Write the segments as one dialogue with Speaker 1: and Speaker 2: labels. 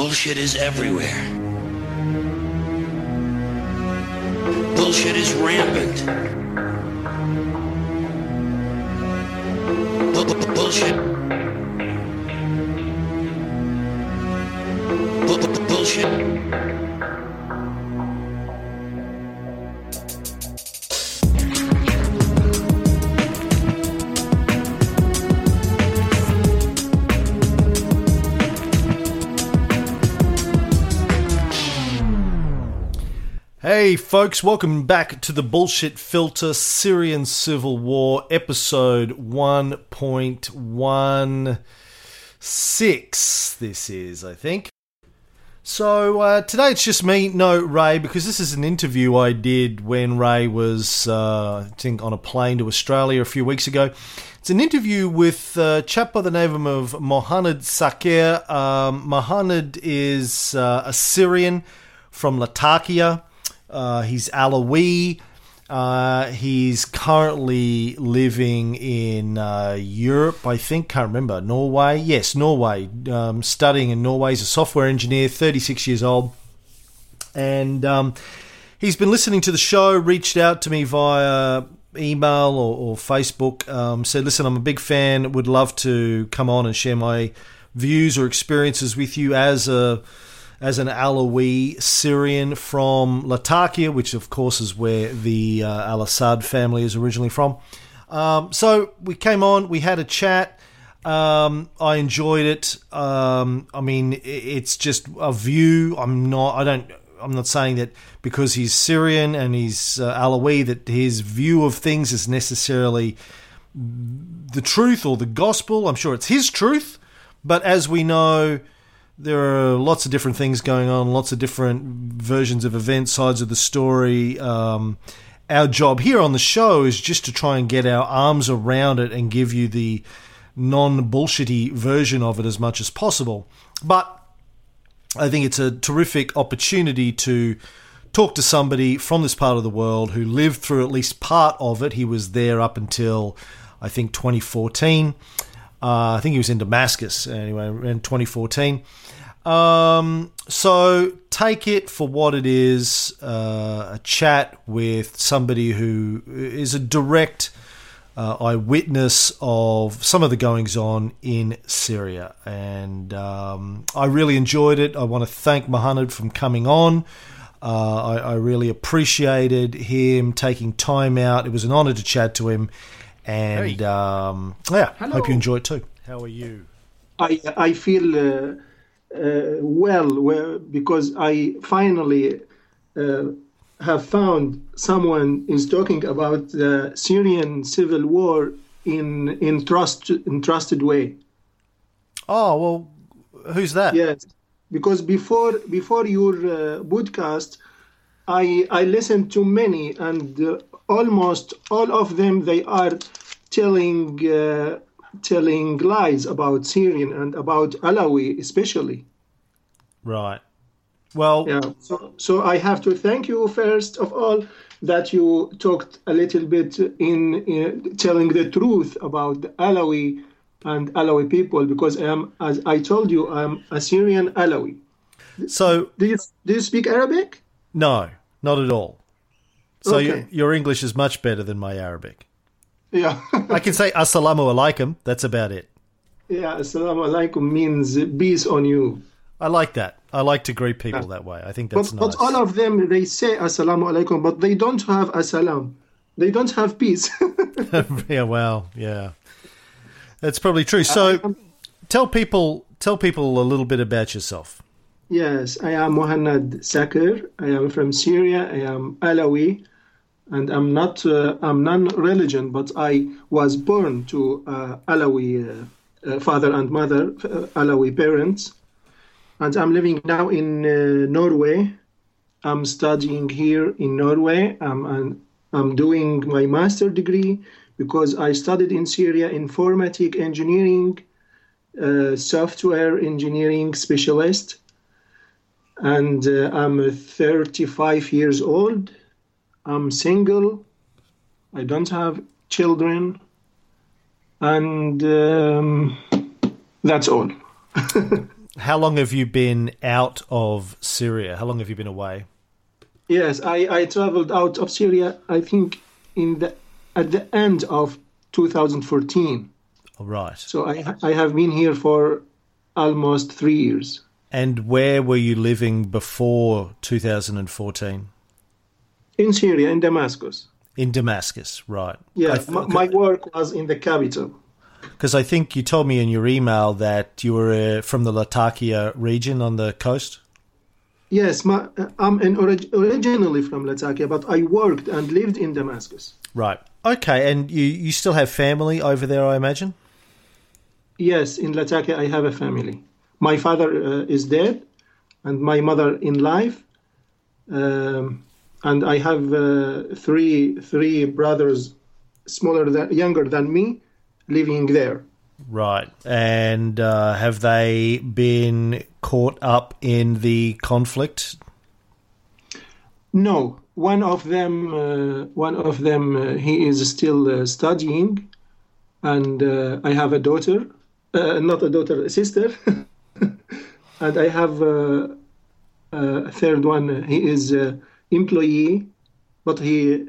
Speaker 1: Bullshit is everywhere. Bullshit is rampant. Bu- Bullshit. Bu- bu- Bullshit.
Speaker 2: Hey, folks, welcome back to the Bullshit Filter Syrian Civil War, episode 1.16. This is, I think. So, uh, today it's just me, no Ray, because this is an interview I did when Ray was, uh, I think, on a plane to Australia a few weeks ago. It's an interview with a chap by the name of Muhannad Saker. Um, Muhannad is uh, a Syrian from Lattakia. Uh, he's Alawi. Uh, he's currently living in uh, Europe, I think. Can't remember. Norway? Yes, Norway. Um, studying in Norway. He's a software engineer, 36 years old. And um, he's been listening to the show, reached out to me via email or, or Facebook, um, said, Listen, I'm a big fan, would love to come on and share my views or experiences with you as a as an Alawi Syrian from Lattakia, which of course is where the uh, Al Assad family is originally from. Um, so we came on, we had a chat. Um, I enjoyed it. Um, I mean, it's just a view. I'm not. I don't. I'm not saying that because he's Syrian and he's uh, Alawi that his view of things is necessarily the truth or the gospel. I'm sure it's his truth, but as we know, there are lots of different things going on, lots of different versions of events, sides of the story. Um, our job here on the show is just to try and get our arms around it and give you the non bullshitty version of it as much as possible. But I think it's a terrific opportunity to talk to somebody from this part of the world who lived through at least part of it. He was there up until I think 2014. Uh, I think he was in Damascus anyway in 2014. Um, so take it for what it is uh, a chat with somebody who is a direct uh, eyewitness of some of the goings on in Syria. And um, I really enjoyed it. I want to thank Mohammed for coming on. Uh, I, I really appreciated him taking time out. It was an honor to chat to him. And um, yeah,
Speaker 3: Hello.
Speaker 2: hope you enjoy it too. How are you?
Speaker 3: I I feel uh, uh, well, well because I finally uh, have found someone is talking about the Syrian civil war in in trust in trusted way.
Speaker 2: Oh, well, who's that?
Speaker 3: Yes, because before before your uh, podcast, I I listened to many and uh, almost all of them they are telling uh, telling lies about Syrian and about Alawi especially.
Speaker 2: Right. Well,
Speaker 3: Yeah. So so I have to thank you first of all that you talked a little bit in, in telling the truth about the Alawi and Alawi people because I am as I told you I'm a Syrian Alawi.
Speaker 2: so
Speaker 3: Do you do you speak Arabic?
Speaker 2: no, not at all. So
Speaker 3: Okay.
Speaker 2: your, your English is much better than my Arabic.
Speaker 3: Yeah.
Speaker 2: I can say assalamu alaikum. That's about it.
Speaker 3: yeah. Assalamu alaikum means peace on you.
Speaker 2: I like that. I like to greet people that way. I think
Speaker 3: But,
Speaker 2: that's nice.
Speaker 3: but all of them they say assalamu alaikum, but they don't have assalam. They don't have peace.
Speaker 2: yeah, well, yeah, that's probably true. So, uh, um, tell people tell people a little bit about yourself.
Speaker 3: Yes, I am Muhannad Saker. I am from Syria. I am Alawi, and I'm not. Uh, I'm non-religion, but I was born to uh, Alawi uh, uh, father and mother, uh, Alawi parents, and I'm living now in uh, Norway. I'm studying here in Norway. I'm I'm doing my master degree because I studied in Syria informatic engineering, software engineering specialist and I'm 35 years old. I'm single. I don't have children, and um, that's all.
Speaker 2: How long have you been out of Syria? How long have you been away?
Speaker 3: Yes, I, I traveled out of Syria. I think in the at the end of 2014.
Speaker 2: All right.
Speaker 3: So I I have been here for almost three years.
Speaker 2: And where were you living before 2014?
Speaker 3: In Syria, in Damascus.
Speaker 2: In Damascus, right.
Speaker 3: Yeah, my, my work was in the capital.
Speaker 2: Because I think you told me in your email that you were uh, from the Lattakia region on the coast.
Speaker 3: Yes, my, I'm an orig- originally from Lattakia, but I worked and lived in Damascus.
Speaker 2: Right. Okay, and you, you still have family over there, I imagine?
Speaker 3: Yes, in Lattakia I have a family. My father uh, is dead, and my mother in life. Um, and I have uh, three three brothers, smaller than younger than me, living there.
Speaker 2: Right. And uh, have they been caught up in the conflict?
Speaker 3: No, one of them, uh, one of them, uh, he is still uh, studying, and uh, I have a daughter, uh, not a daughter, a sister, and I have uh, a third one. He is employee, but he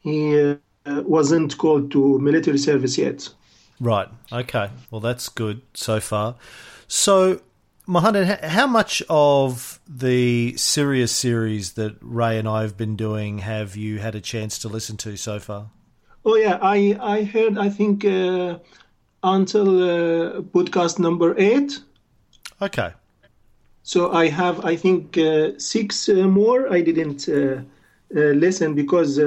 Speaker 3: he wasn't called to military service yet.
Speaker 2: Right. Okay. Well, that's good so far. So, Mohammed, how much of the Syria series that Ray and I have been doing have you had a chance to listen to so far?
Speaker 3: Oh yeah, I I heard I think uh, until uh, podcast number eight.
Speaker 2: Okay.
Speaker 3: So I have I think uh, six uh, more. I didn't uh, uh, listen because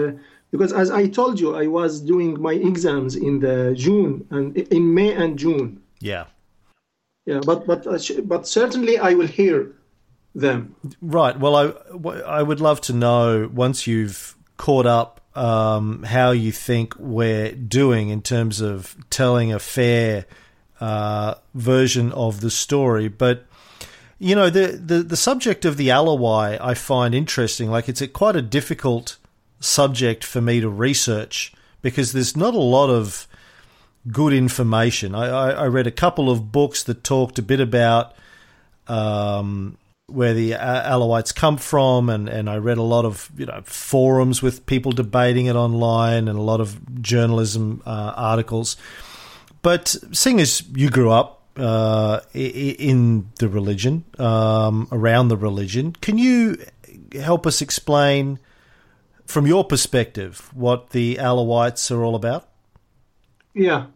Speaker 3: because as I told you, I was doing my exams in the June and in May and June.
Speaker 2: Yeah.
Speaker 3: Yeah, but but uh, but certainly I will hear them.
Speaker 2: Right. Well, I I would love to know once you've caught up um, how you think we're doing in terms of telling a fair uh, version of the story, but. You know the, the the subject of the Alawite I find interesting. Like it's a, quite a difficult subject for me to research because there's not a lot of good information. I, I, I read a couple of books that talked a bit about um, where the Alawites come from, and, and I read a lot of you know forums with people debating it online, and a lot of journalism uh, articles. But seeing as you grew up uh, in the religion, um, around the religion, can you help us explain? from your perspective, what the Alawites are all about?
Speaker 3: Yeah,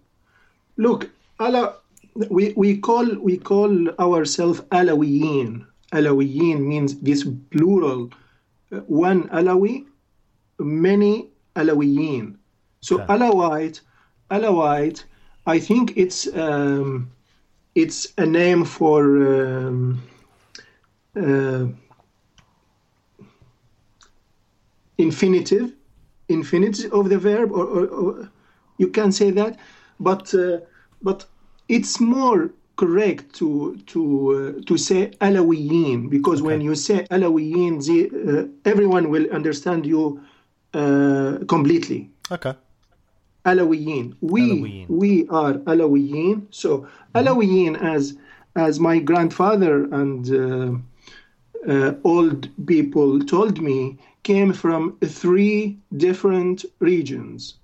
Speaker 3: look, Ala, we, we call we call ourselves Alawiyin. Alawiyin means this plural, uh, one Alawi, many Alawiyin. So okay. Alawite, Alawite, I think it's um, it's a name for. Um, uh, infinitive, infinitive of the verb, or, or, or you can say that, but uh, but it's more correct to to uh, to say Alawiyin because okay. when you say Alawiyin, the, uh, everyone will understand you uh, completely.
Speaker 2: Okay.
Speaker 3: Alawiyin. We Alawiyin. we are Alawiyin. So mm-hmm. Alawiyin, as as my grandfather and uh, uh, old people told me, came from three different regions.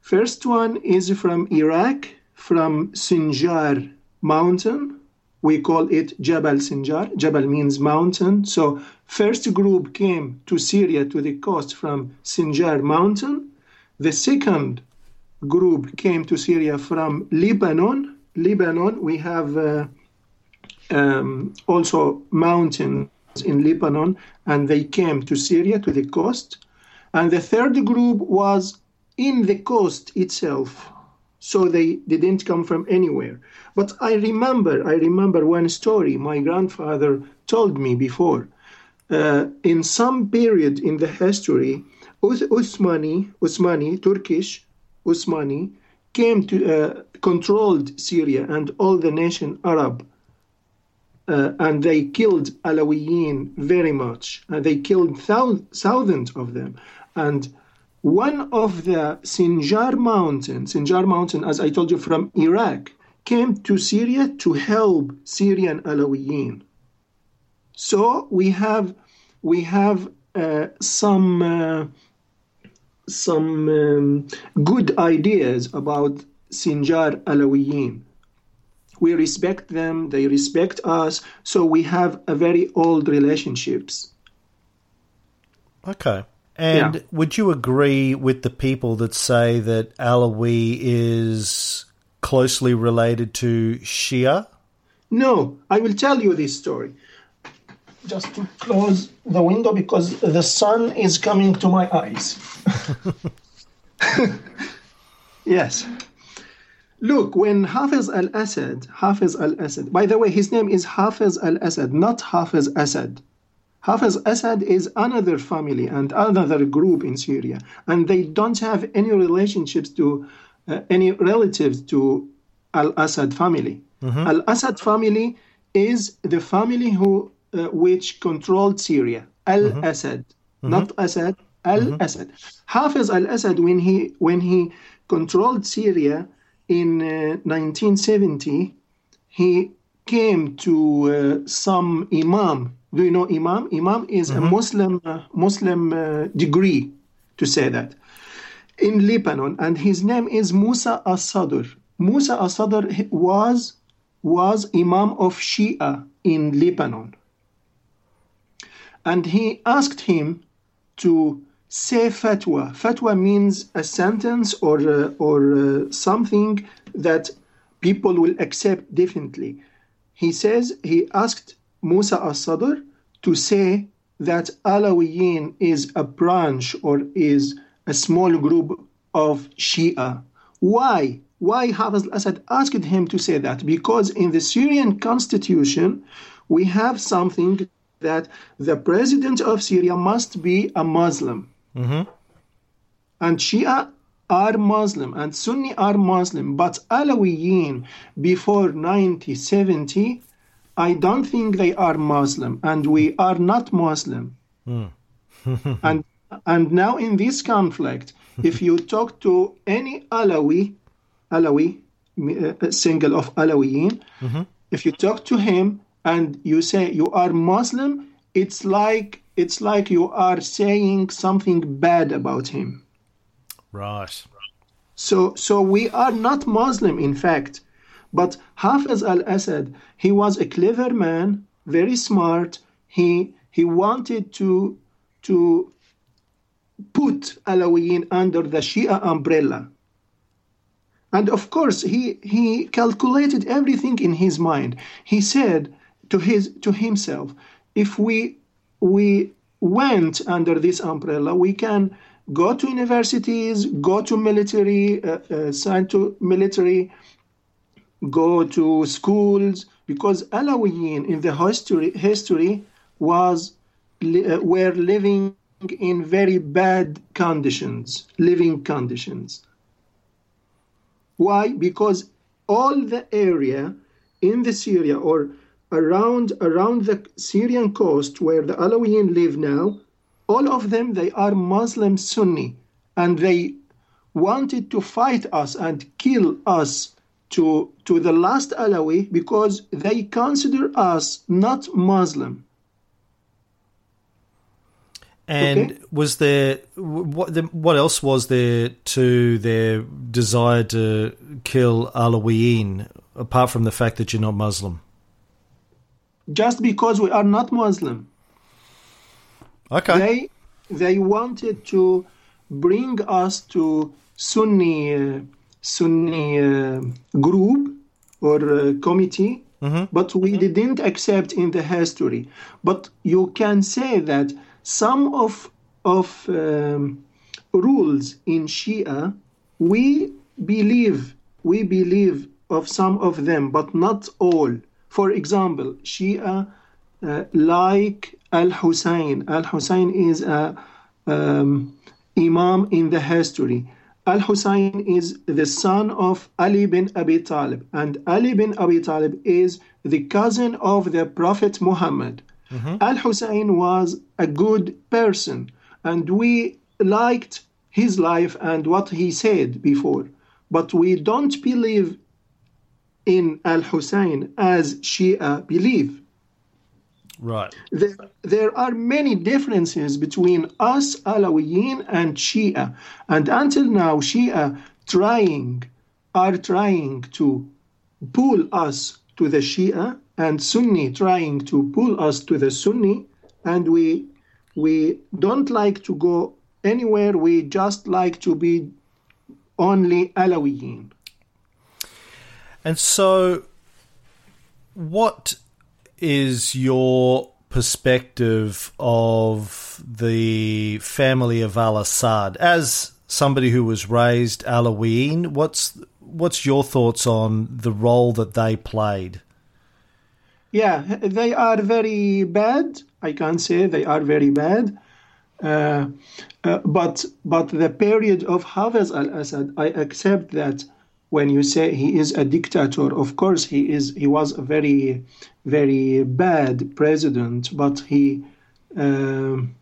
Speaker 3: First one is from Iraq, from Sinjar mountain. We call it Jabal Sinjar. Jabal means mountain. So first group came to Syria to the coast from Sinjar mountain. The second group came to Syria from Lebanon. Lebanon, we have uh, um, also mountains in Lebanon, and they came to Syria, to the coast. And the third group was in the coast itself. So they didn't come from anywhere. But I remember, I remember one story my grandfather told me before. Uh, in some period in the history, Usmani, Usmani, Turkish Usmani, came to uh, controlled Syria and all the nation Arab uh, and they killed Alawiyin very much. Uh, they killed thou- thousands of them. And one of the Sinjar mountains, Sinjar mountain, as I told you, from Iraq, came to Syria to help Syrian Alawiyin. So we have we have uh, some uh, some um, good ideas about Sinjar Alawiyin. We respect them; they respect us. So we have a very old relationships.
Speaker 2: Okay. And
Speaker 3: Yeah.
Speaker 2: would you agree with the people that say that Alawi is closely related to Shia?
Speaker 3: No, I will tell you this story. Just to close the window because the sun is coming to my eyes. yes. Look, when Hafiz al Assad, Hafiz al Assad, by the way, his name is Hafiz al Assad, not Hafiz Assad. Hafiz Assad is another family and another group in Syria, and they don't have any relationships to uh, any relatives to Al Assad family. Al Assad family is the family who uh, which controlled Syria. Al Assad, not Assad. Al Assad. Hafiz al Assad, when he when he controlled Syria in uh, 1970, he came to uh, some imam. Do you know imam? Imam is a Muslim uh, Muslim uh, degree to say that in Lebanon, and his name is Musa as-Sadr. Musa as-Sadr was was imam of Shia in Lebanon, and he asked him to say fatwa. Fatwa means a sentence or uh, or uh, something that people will accept definitely. He says he asked Musa as-Sadr to say that Alawiyin is a branch or is a small group of Shia. Why? Why Hafiz al-Assad asked him to say that? Because in the Syrian constitution, we have something that the president of Syria must be a Muslim. Mm-hmm. And Shia are Muslim and Sunni are Muslim, but Alawiyin before 1970, I don't think they are Muslim, and we are not Muslim. Hmm. and and now in this conflict, if you talk to any Alawi, Alawi, uh, single of Alawiyin, mm-hmm. if you talk to him and you say you are Muslim, it's like it's like you are saying something bad about him.
Speaker 2: Right.
Speaker 3: So, so we are not Muslim, in fact. But Hafiz al-Assad, he was a clever man, very smart. He he wanted to to put Alawiyin under the Shia umbrella. And of course, he he calculated everything in his mind. He said to his to himself, if we we went under this umbrella, we can go to universities, go to military, uh, uh, sign to military, go to schools, because Alawiyin in the history history was uh, were living in very bad conditions, living conditions. Why? Because all the area in the Syria or around around the Syrian coast where the Alawiyin live now, all of them they are Muslim Sunni, and they wanted to fight us and kill us to to the last Alawi because they consider us not Muslim.
Speaker 2: And
Speaker 3: Okay.
Speaker 2: was there what? the- What else was there to their desire to kill Alawiyin apart from the fact that you're not Muslim?
Speaker 3: Just because we are not Muslim.
Speaker 2: Okay.
Speaker 3: they they wanted to bring us to Sunni uh, Sunni uh, group or uh, committee, but we didn't accept in the history. But you can say that some of of um, rules in Shia we believe we believe of some of them, but not all. For example, Shia uh, like Al Hussein. Al Hussein is a um, imam in the history. Al Hussein is the son of Ali bin Abi Talib, and Ali bin Abi Talib is the cousin of the Prophet Muhammad. Al Hussein was a good person, and we liked his life and what he said before, but we don't believe in Al Hussein as Shia believe.
Speaker 2: Right.
Speaker 3: There, there are many differences between us Alawiyin and Shia, and until now, Shia trying are trying to pull us to the Shia, and Sunni trying to pull us to the Sunni, and we we don't like to go anywhere. We just like to be only Alawiyin.
Speaker 2: And so, what is your perspective of the family of Al Assad as somebody who was raised Alawiyin? What's what's your thoughts on the role that they played?
Speaker 3: Yeah, they are very bad. I can't say they are very bad. Uh, uh, but but the period of Hafez al-Assad, I accept that when you say he is a dictator, of course he is. He was a very very bad president, but he. Um,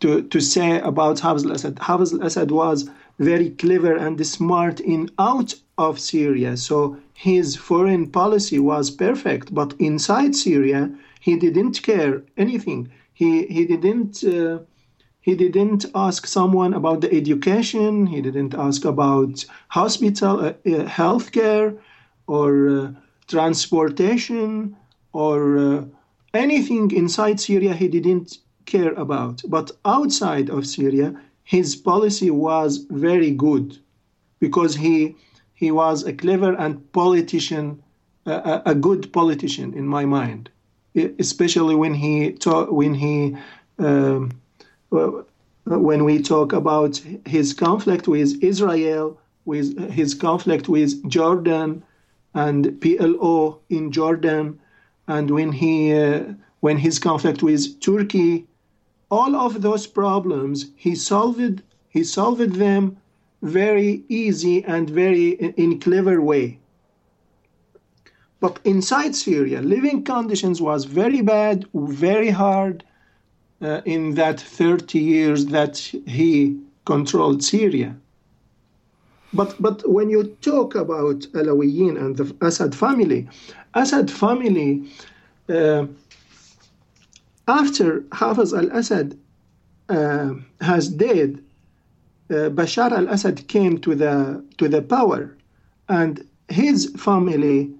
Speaker 3: to, to say about Hafez al-Assad, Hafez al-Assad was very clever and smart in out of Syria. So his foreign policy was perfect, but inside Syria, he didn't care anything. He he didn't uh, he didn't ask someone about the education. He didn't ask about hospital uh, uh, healthcare or uh, transportation or uh, anything inside Syria. He didn't care about. But outside of Syria, his policy was very good because he he was a clever and politician, a, a good politician in my mind, especially when he talk, when he um, when we talk about his conflict with Israel, with his conflict with Jordan and PLO in Jordan, and when he uh, when his conflict with Turkey all of those problems he solved he solved them very easy and very in clever way. But inside syria living conditions was very bad very hard uh, in that 30 years that he controlled syria but but when you talk about alawiyin and the assad family assad family uh, after Hafez al-Assad uh, has died, uh, Bashar al-Assad came to the to the power, and his family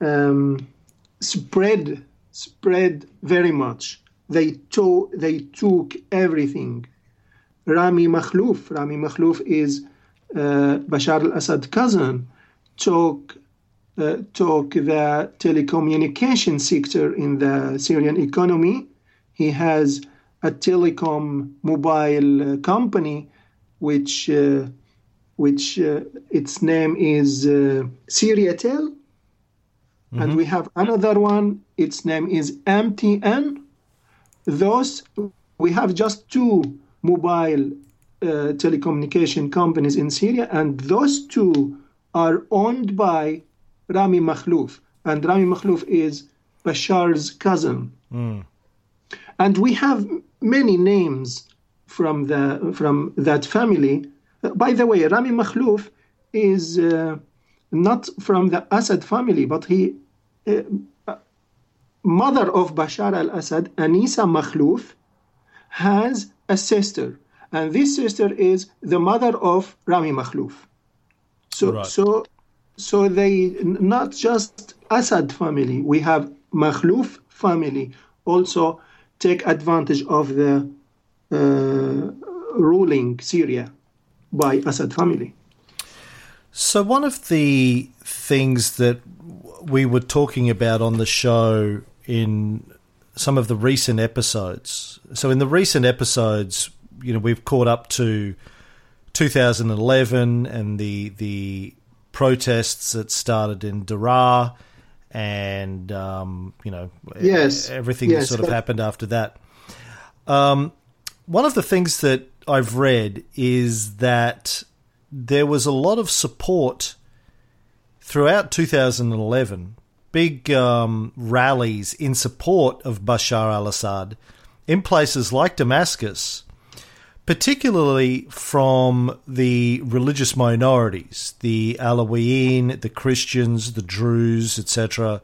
Speaker 3: um, spread spread very much. They to, they took everything. Rami Makhlouf, Rami Makhlouf is uh, Bashar al-Assad cousin, took uh, took the telecommunication sector in the Syrian economy he has a telecom mobile uh, company, which uh, which uh, its name is uh, Syriatel, mm-hmm. and we have another one. Its name is MTN. Those we have just two mobile uh, telecommunication companies in Syria, and those two are owned by Rami Makhlouf, and Rami Makhlouf is Bashar's cousin. Mm and we have many names from the from that family. Uh, by the way, Rami Makhlouf is uh, not from the Assad family, but he uh, mother of Bashar al-Assad, Anisa Makhlouf, has a sister, and this sister is the mother of Rami Makhlouf. So right. so so they not just Assad family. We have Makhlouf family also take advantage of the uh, ruling Syria by Assad family.
Speaker 2: So one of the things that we were talking about on the show in some of the recent episodes. So in the recent episodes, you know, we've caught up to 2011 and the the protests that started in Daraa and um, you know,
Speaker 3: yes,
Speaker 2: everything
Speaker 3: yes,
Speaker 2: that sort of happened after that. Um, one of the things that I've read is that there was a lot of support throughout 2011, big um, rallies in support of Bashar al Assad in places like Damascus particularly from the religious minorities, the Alawiyin, the Christians, the Druze, etc.,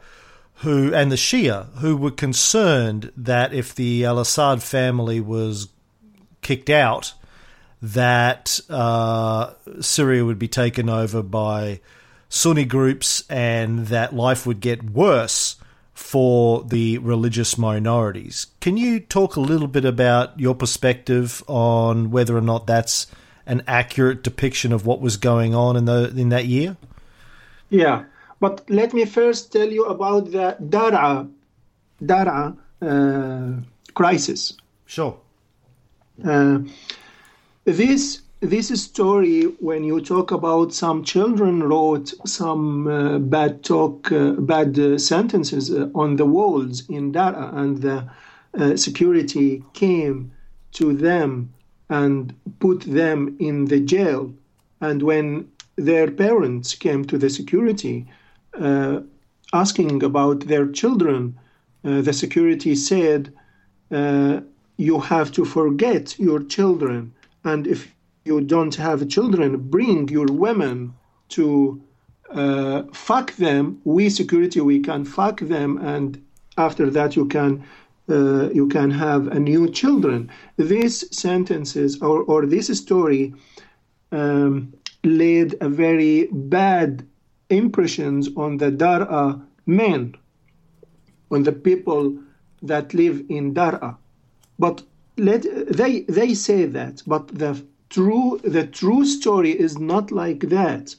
Speaker 2: who and the Shia, who were concerned that if the Al Assad family was kicked out, that uh, Syria would be taken over by Sunni groups and that life would get worse for the religious minorities. Can you talk a little bit about your perspective on whether or not that's an accurate depiction of what was going on in the in that year?
Speaker 3: Yeah, but let me first tell you about the Dar'a Dar'a uh, crisis.
Speaker 2: Sure.
Speaker 3: Uh, this this story, when you talk about some children wrote some uh, bad talk, uh, bad uh, sentences uh, on the walls in Dar'a, and the uh, security came to them and put them in the jail. And when their parents came to the security uh, asking about their children, the security said, You have to forget your children. And if you don't have children, bring your women to uh, fuck them. We security, we can fuck them, and after that you can uh, you can have a new children. These sentences or or this story um, laid a very bad impressions on the Dar'a men, on the people that live in Dar'a. But let they they say that, but the true the true story is not like that.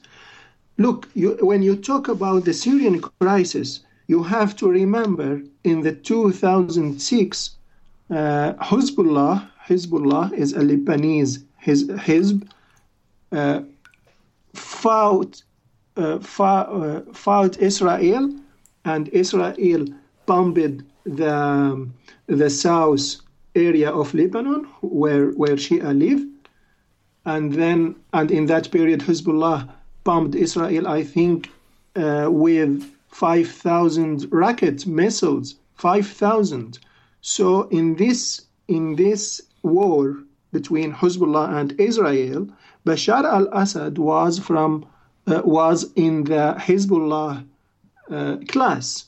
Speaker 3: Look, you, when you talk about the Syrian crisis, you have to remember in the 2006 uh, Hezbollah, Hezbollah is a Lebanese his, uh, fought, uh, uh, fought Israel, and Israel bombed the, the south area of Lebanon where, where Shia live and then and in that period Hezbollah bombed Israel I think uh, with 5000 rocket missiles 5000 so in this in this war between Hezbollah and Israel Bashar al-Assad was from uh, was in the Hezbollah uh, class.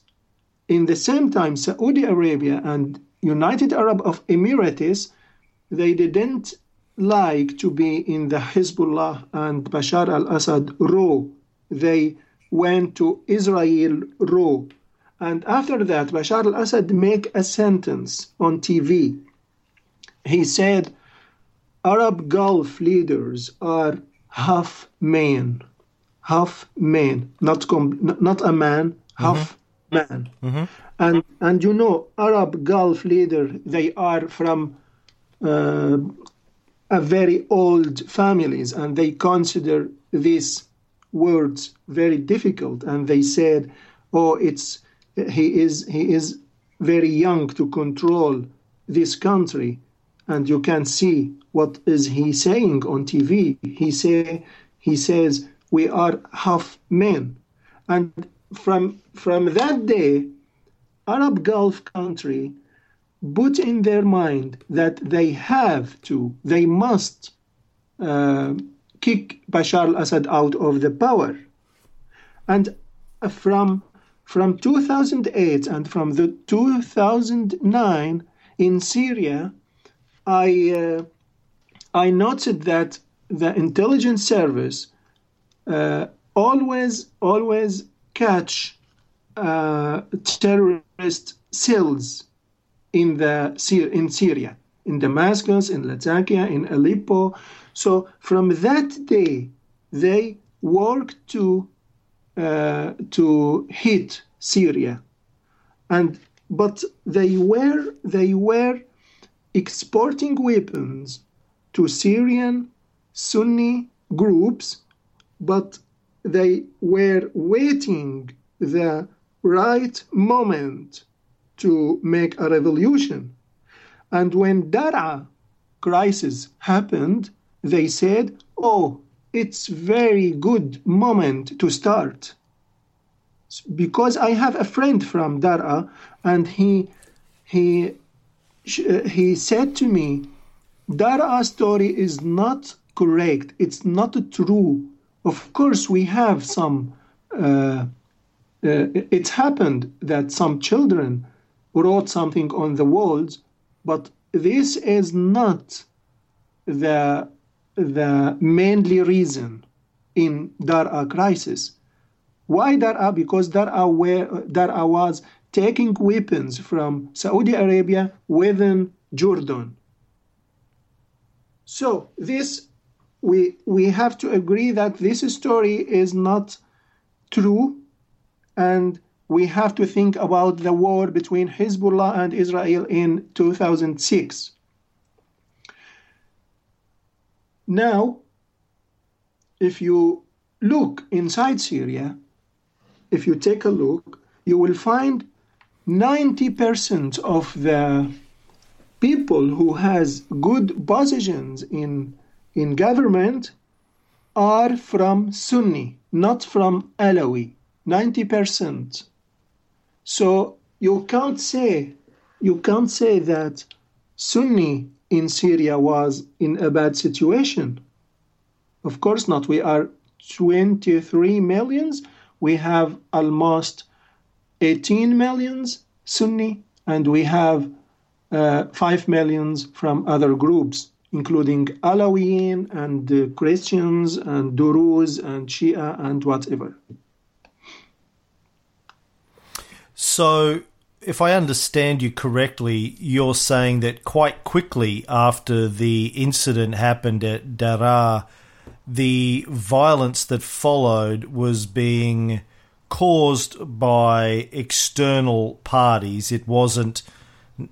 Speaker 3: In the same time Saudi Arabia and United Arab of Emirates they didn't like to be in the Hezbollah and Bashar al Assad row. They went to Israel row. And after that, Bashar al Assad make a sentence on TV. He said, Arab Gulf leaders are half men, half men, not com- not a man, half mm-hmm. man. Mm-hmm. And and you know, Arab Gulf leader, they are from uh, very old families and they consider these words very difficult and they said oh it's he is he is very young to control this country. And you can see what is he saying on TV he say he says we are half men. And from from that day arab gulf country put in their mind that they have to, they must uh, kick Bashar al-Assad out of the power. And from from 2008 and from the 2009 in Syria, I uh, I noted that the intelligence service uh, always always catch uh, terrorist cells in the in Syria, in Damascus, in Lattakia, in Aleppo. So from that day, they worked to uh, to hit Syria, and but they were they were exporting weapons to Syrian Sunni groups, but they were waiting the right moment to make a revolution. And when Dar'a crisis happened, they said, "Oh, it's very good moment to start." Because I have a friend from Dar'a, and he he he said to me, Daraa story is not correct. It's not true. Of course, we have some. Uh, uh, it's happened that some children wrote something on the walls, but this is not the the mainly reason in Daraa crisis. Why Daraa? Because Daraa, were, Daraa was taking weapons from Saudi Arabia within Jordan. So this we we have to agree that this story is not true, and we have to think about the war between Hezbollah and Israel in 2006. Now, if you look inside Syria, if you take a look, you will find 90% of the people who has good positions in in government are from Sunni, not from Alawi. 90%. So you can't say you can't say that Sunni in Syria was in a bad situation. Of course not. We are 23 millions. We have almost 18 millions Sunni, and we have uh, 5 millions from other groups, including Alawiyin and uh, Christians and Druze and Shia and whatever.
Speaker 2: So, if I understand you correctly, you're saying that quite quickly after the incident happened at Daraa, the violence that followed was being caused by external parties. It wasn't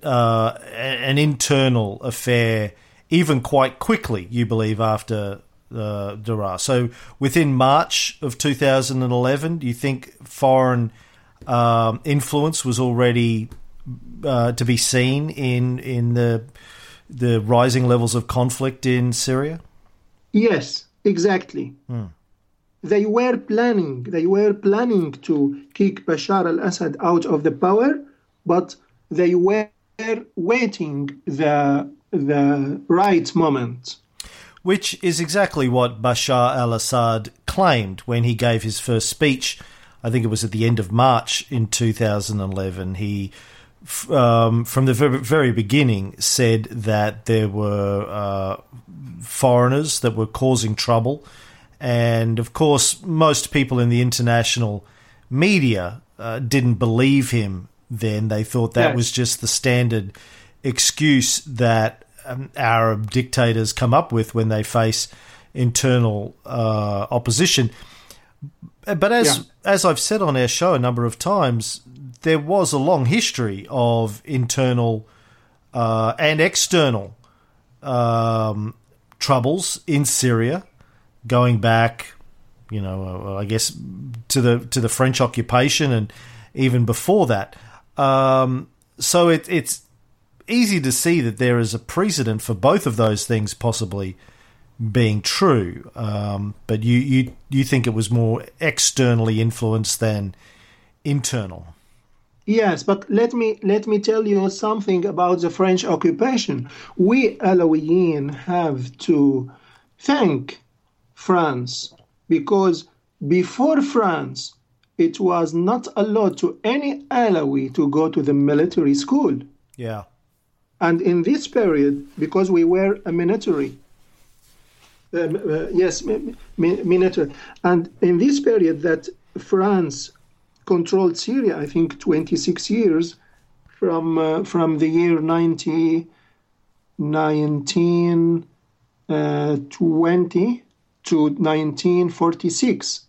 Speaker 2: uh, an internal affair, even quite quickly, you believe, after uh. So within March of 2011, do you think foreign um, influence was already uh, to be seen in in the the rising levels of conflict in Syria?
Speaker 3: Yes, exactly.
Speaker 2: Hmm.
Speaker 3: They were planning. They were planning to kick Bashar al-Assad out of the power, but they were waiting the the right moment.
Speaker 2: Which is exactly what Bashar al Assad claimed when he gave his first speech. I think it was at the end of March in 2011. He, um, from the very beginning, said that there were uh, foreigners that were causing trouble. And of course, most people in the international media uh, didn't believe him then. They thought that
Speaker 3: Yes.
Speaker 2: was just the standard excuse that um, Arab dictators come up with when they face internal uh, opposition. But as
Speaker 3: Yeah.
Speaker 2: as I've said on our show a number of times, there was a long history of internal uh, and external um, troubles in Syria, going back, you know, uh, I guess to the to the French occupation and even before that. Um, so it, it's easy to see that there is a precedent for both of those things possibly being true. Um, but you, you you think it was more externally influenced than internal.
Speaker 3: Yes, but let me let me tell you something about the French occupation. We Alawiyin have to thank France because before France, it was not allowed to any Alawi to go to the military school.
Speaker 2: Yeah.
Speaker 3: And in this period, because we were a military, yes, mi- mi- and in this period that France controlled Syria, I think 26 years from uh, from the year 90, 1920 to 1946.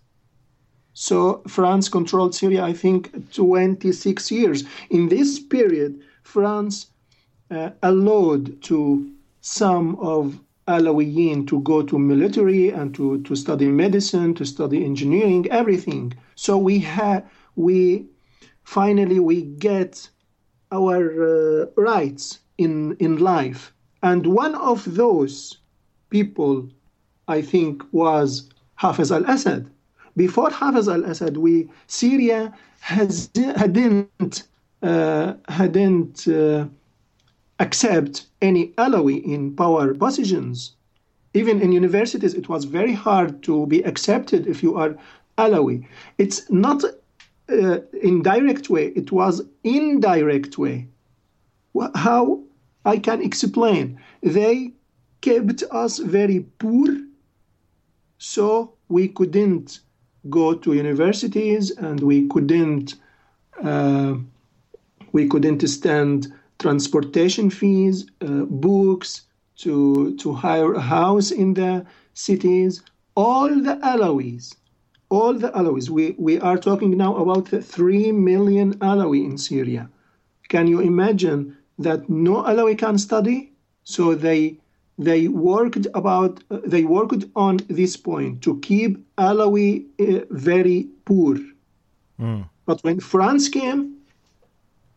Speaker 3: So France controlled Syria, I think, 26 years. In this period, France uh, allowed to some of Alawiyin to go to military and to, to study medicine, to study engineering, everything. So we had we finally we get our uh, rights in in life, and one of those people, I think, was Hafiz al-Assad. Before Hafiz al-Assad, we Syria has hadn't uh, hadn't. Uh, accept any Alawi in power positions. Even in universities, it was very hard to be accepted if you are Alawi. It's not uh, in direct way; it was indirect way. How I can explain? They kept us very poor, so we couldn't go to universities and we couldn't uh, we couldn't stand transportation fees, uh, books, to to hire a house in the cities. All the Alawis, all the Alawis. We we are talking now about the three million Alawi in Syria. Can you imagine that no Alawi can study? So they they worked about uh, they worked on this point to keep Alawi uh, very poor.
Speaker 2: Mm.
Speaker 3: But when France came,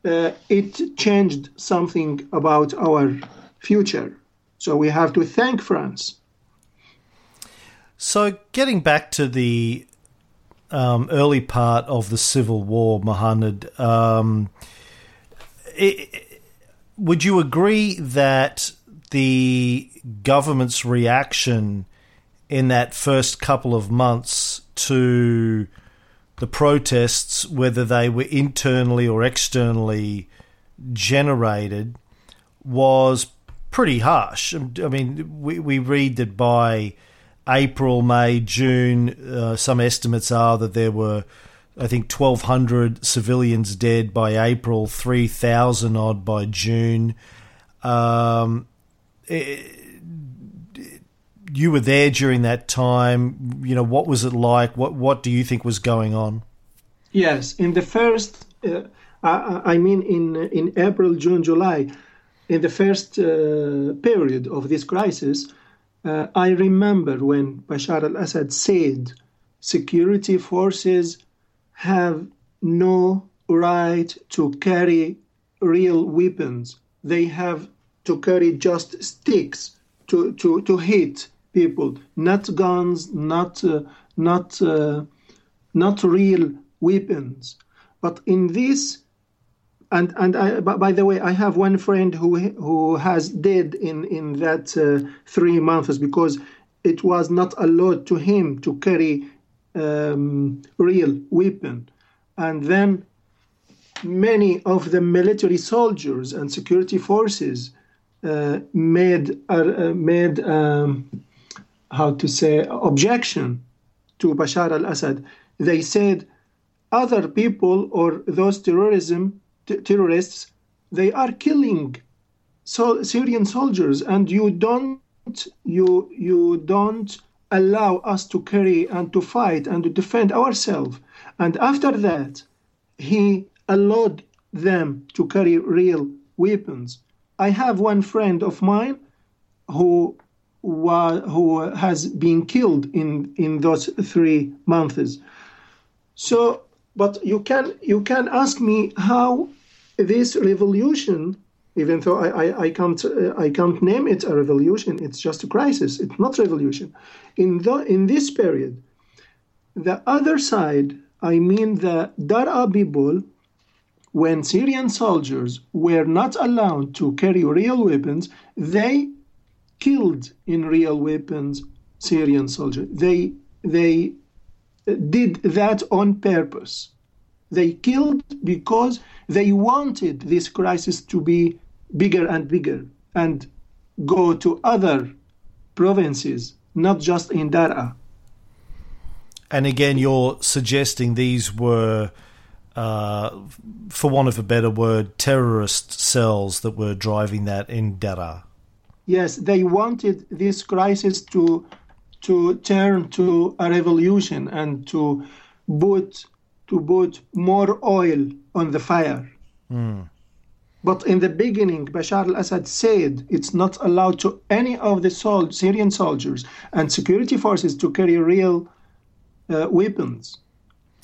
Speaker 3: uh, it changed something about our future. So we have to thank France.
Speaker 2: So, getting back to the um, early part of the Civil War, Mohammed, um, would you agree that the government's reaction in that first couple of months to the protests, whether they were internally or externally generated, was pretty harsh. I mean, we, we read that by April, May, June, uh, some estimates are that there were, I think, 1,200 civilians dead by April, 3,000 odd by June. Um, it, you were there during that time. You know, what was it like? What What do you think was going on?
Speaker 3: Yes, in the first, uh, I, I, mean, in in April, June, July, in the first uh, period of this crisis, uh, I remember when Bashar al-Assad said, "Security forces have no right to carry real weapons. They have to carry just sticks to to to hit." People, not guns, not uh, not uh, not real weapons. But in this, and and I, by the way, I have one friend who who has died in in that uh, three months because it was not allowed to him to carry um, real weapon, and then many of the military soldiers and security forces uh, made uh, made um, how to say, objection to Bashar al Assad. They said other people or those terrorism t- terrorists they are killing so Syrian soldiers, and you don't you you don't allow us to carry and to fight and to defend ourselves. And after that, he allowed them to carry real weapons. I have one friend of mine who who has been killed in in those three months. So, but you can you can ask me how this revolution, even though I, I, I can't uh, I can't name it a revolution, it's just a crisis. It's not revolution. In the in this period, the other side, I mean the Daraa people, when Syrian soldiers were not allowed to carry real weapons, they killed in real weapons Syrian soldiers. They they did that on purpose. They killed because they wanted this crisis to be bigger and bigger and go to other provinces, not just in Daraa.
Speaker 2: And again, you're suggesting these were, uh, for want of a better word, terrorist cells that were driving that in Daraa.
Speaker 3: Yes, they wanted this crisis to to turn to a revolution and to put to put more oil on the fire.
Speaker 2: Mm.
Speaker 3: But in the beginning, Bashar al-Assad said it's not allowed to any of the sol- Syrian soldiers and security forces to carry real uh, weapons.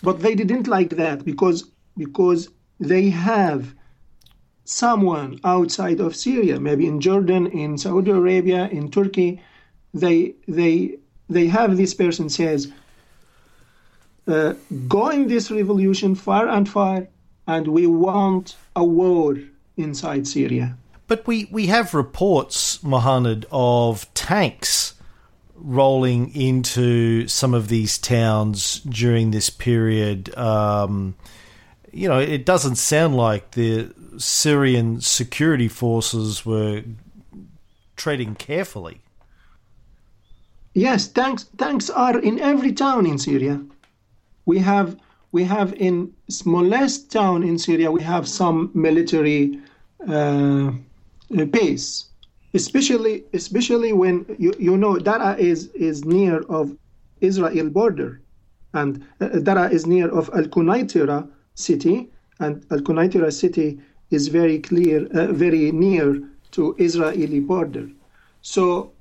Speaker 3: But they didn't like that because because they have someone outside of Syria, maybe in Jordan, in Saudi Arabia, in Turkey, they they they have this person says, uh, go in this revolution far and far, and we want a war inside Syria.
Speaker 2: But we, we have reports, Mohammed, of tanks rolling into some of these towns during this period. Um, you know, it doesn't sound like the Syrian security forces were treading carefully.
Speaker 3: Yes, tanks tanks are in every town in Syria. We have we have in smallest town in Syria we have some military uh, base, especially especially when you, you know Daraa is is near of Israel border, and uh, Daraa is near of Al Quneitra city, and Al Quneitra city is very clear, uh, very near to Israeli border. So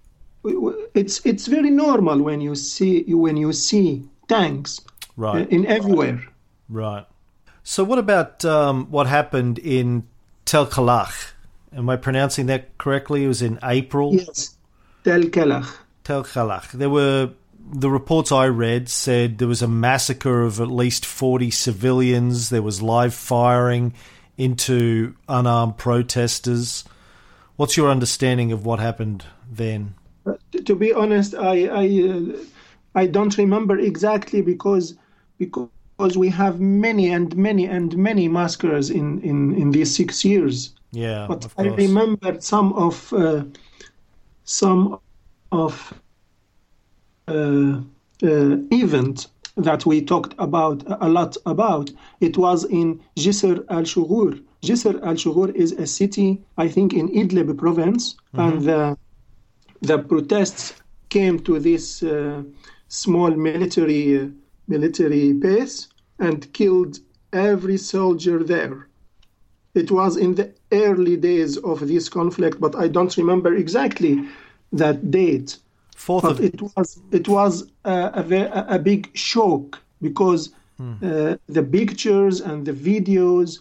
Speaker 3: it's it's very normal when you see when you see tanks
Speaker 2: Right.
Speaker 3: in everywhere.
Speaker 2: Right. So, what about um, what happened in Tel Kalach? Am I pronouncing that correctly? It was in April.
Speaker 3: Yes, Tel Kalach.
Speaker 2: Tel Kalach. There were the reports I read said there was a massacre of at least forty civilians. There was live firing into unarmed protesters. What's your understanding of what happened then?
Speaker 3: Uh, to be honest, I I, uh, I don't remember exactly because because we have many and many and many massacres in, in, in these six years.
Speaker 2: Yeah,
Speaker 3: But I remember some of uh, some of uh, uh, event that we talked about a lot about. It was in Jisr al Shughur. Jisr al Shughur is a city, I think, in Idlib province, and the the protests came to this uh, small military uh, military base and killed every soldier there. It was in the early days of this conflict, but I don't remember exactly that date.
Speaker 2: Fourth
Speaker 3: But
Speaker 2: of
Speaker 3: it was it was a, a, a big shock because uh, the pictures and the videos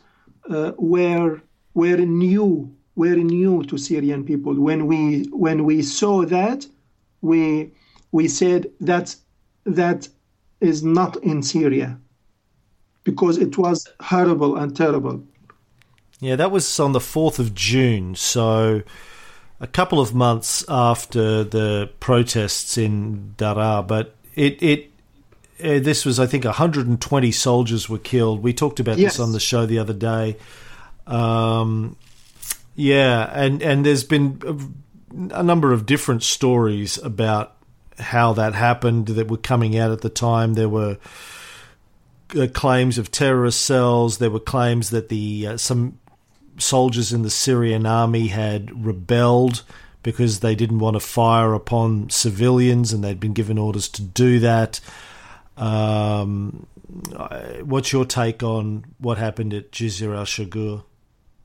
Speaker 3: uh, were were new were new to Syrian people. When we when we saw that, we we said that that is not in Syria because it was horrible and terrible.
Speaker 2: Yeah, that was on the 4th of June, so a couple of months after the protests in Daraa, but it it uh, this was I think 120 soldiers were killed. We talked about
Speaker 3: Yes.
Speaker 2: this on the show the other day. Um yeah, and and there's been a, a number of different stories about how that happened that were coming out at the time. There were uh, claims of terrorist cells. There were claims that the uh, some soldiers in the Syrian army had rebelled because they didn't want to fire upon civilians, and they'd been given orders to do that. Um, what's your take on what happened at Jisr al Shughur?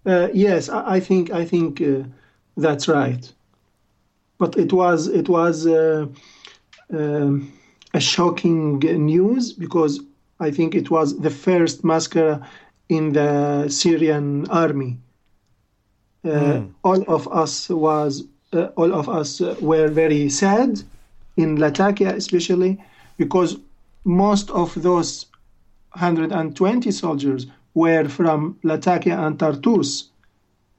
Speaker 3: Uh, yes, I, I think I think uh, that's right. But it was it was uh, um, a shocking news because I think it was the first massacre in the Syrian army. Uh, All of us was uh, all of us were very sad in Lattakia, especially because most of those 120 soldiers were from Lattakia and Tartus.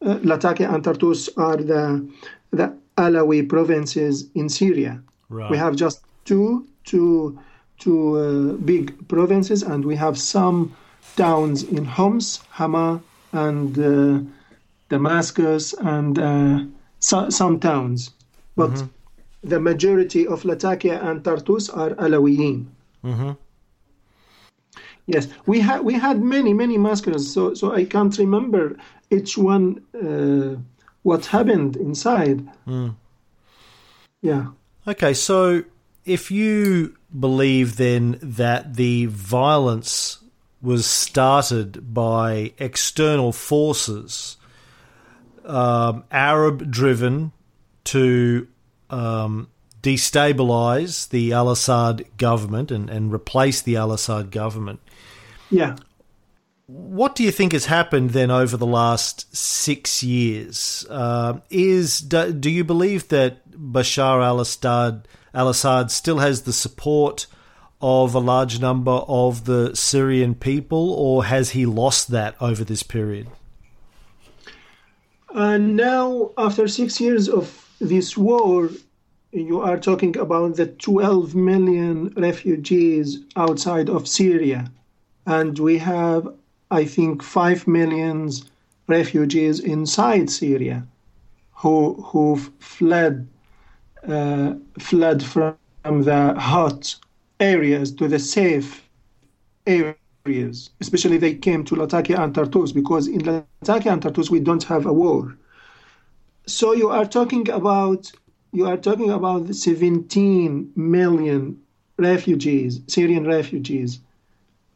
Speaker 3: Uh, Lattakia and Tartus are the the Alawi provinces in Syria.
Speaker 2: Right.
Speaker 3: We have just two two two uh, big provinces, and we have some towns in Homs, Hama, and uh, Damascus, and uh, so, some towns. But the majority of Lattakia and Tartus are Alawiyin. Yes, we had we had many many massacres, so so I can't remember each one uh, what happened inside. Yeah,
Speaker 2: Okay, so if you believe then that the violence was started by external forces, um, Arab driven to um, destabilize the Al Assad government and, and replace the Al Assad government,
Speaker 3: yeah.
Speaker 2: what do you think has happened then over the last six years? Uh, is do, do you believe that Bashar al-Assad al-Assad still has the support of a large number of the Syrian people, or has he lost that over this period?
Speaker 3: And now, after six years of this war, you are talking about the 12 million refugees outside of Syria. And we have, I think, 5 million refugees inside Syria who, who've fled, uh, fled from the hot areas to the safe areas. Especially they came to Lattakia and Tartus because in Lattakia and Tartus we don't have a war. So you are talking about you are talking about 17 million refugees, Syrian refugees,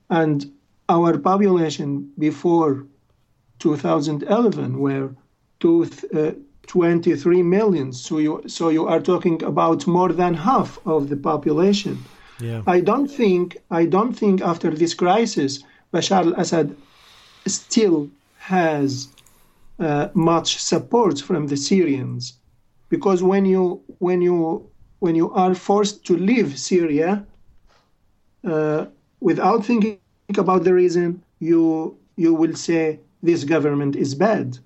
Speaker 3: and our population before 2011 were two, uh, 23 million. So you so you are talking about more than half of the population.
Speaker 2: Yeah.
Speaker 3: I don't think I don't think after this crisis Bashar al-Assad still has uh, much support from the Syrians because when you when you when you are forced to leave Syria uh, without thinking about the reason, you you will say this government is bad.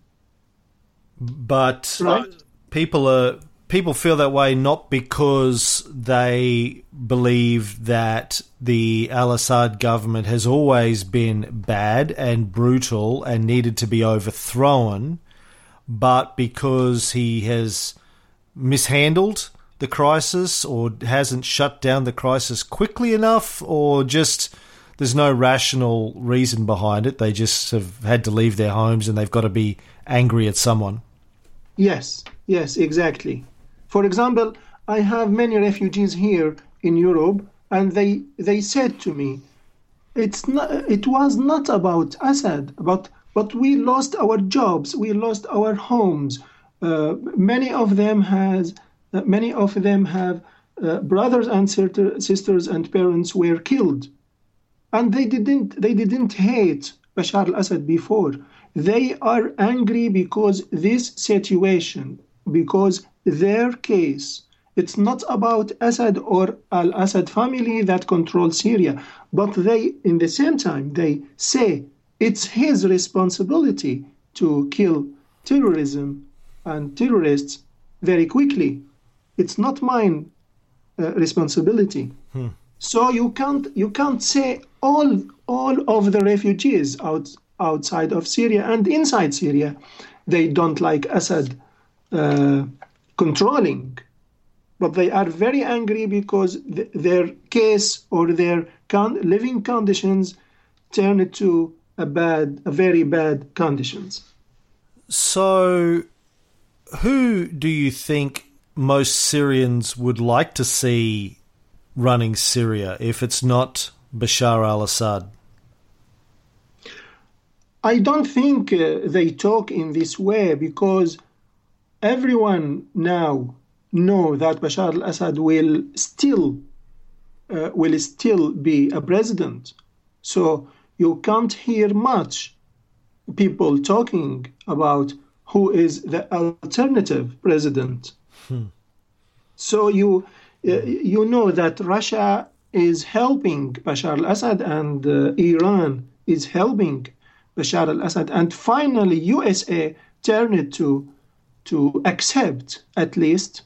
Speaker 2: But
Speaker 3: Right.
Speaker 2: people are people feel that way not because they believe that the Al-Assad government has always been bad and brutal and needed to be overthrown, but because he has mishandled the crisis or hasn't shut down the crisis quickly enough or just there's no rational reason behind it. They just have had to leave their homes and they've got to be angry at someone.
Speaker 3: Yes, yes, exactly. For example, I have many refugees here in Europe, and they they said to me, "It's not. It was not about Assad, but but we lost our jobs, we lost our homes. Uh, many of them has uh, many of them have uh, brothers and sisters and parents were killed." and they didn't they didn't hate Bashar al-Assad before. They are angry because this situation, because their case, it's not about Assad or al-Assad family that controls Syria, but they, in the same time, they say it's his responsibility to kill terrorism and terrorists very quickly. It's not mine uh, responsibility. So you can't you can't say all all of the refugees out outside of Syria and inside Syria, they don't like Assad uh, controlling, but they are very angry because th- their case or their con- living conditions turn to a bad, a very bad conditions.
Speaker 2: So, who do you think most Syrians would like to see running Syria if it's not Bashar al Assad?
Speaker 3: I don't think uh, they talk in this way because everyone now know that Bashar al-Assad will still uh, will still be a president. So you can't hear much people talking about who is the alternative president. So you uh, you know that Russia is helping Bashar al-Assad and uh, Iran is helping Bashar al-Assad, and finally USA turned to to accept at least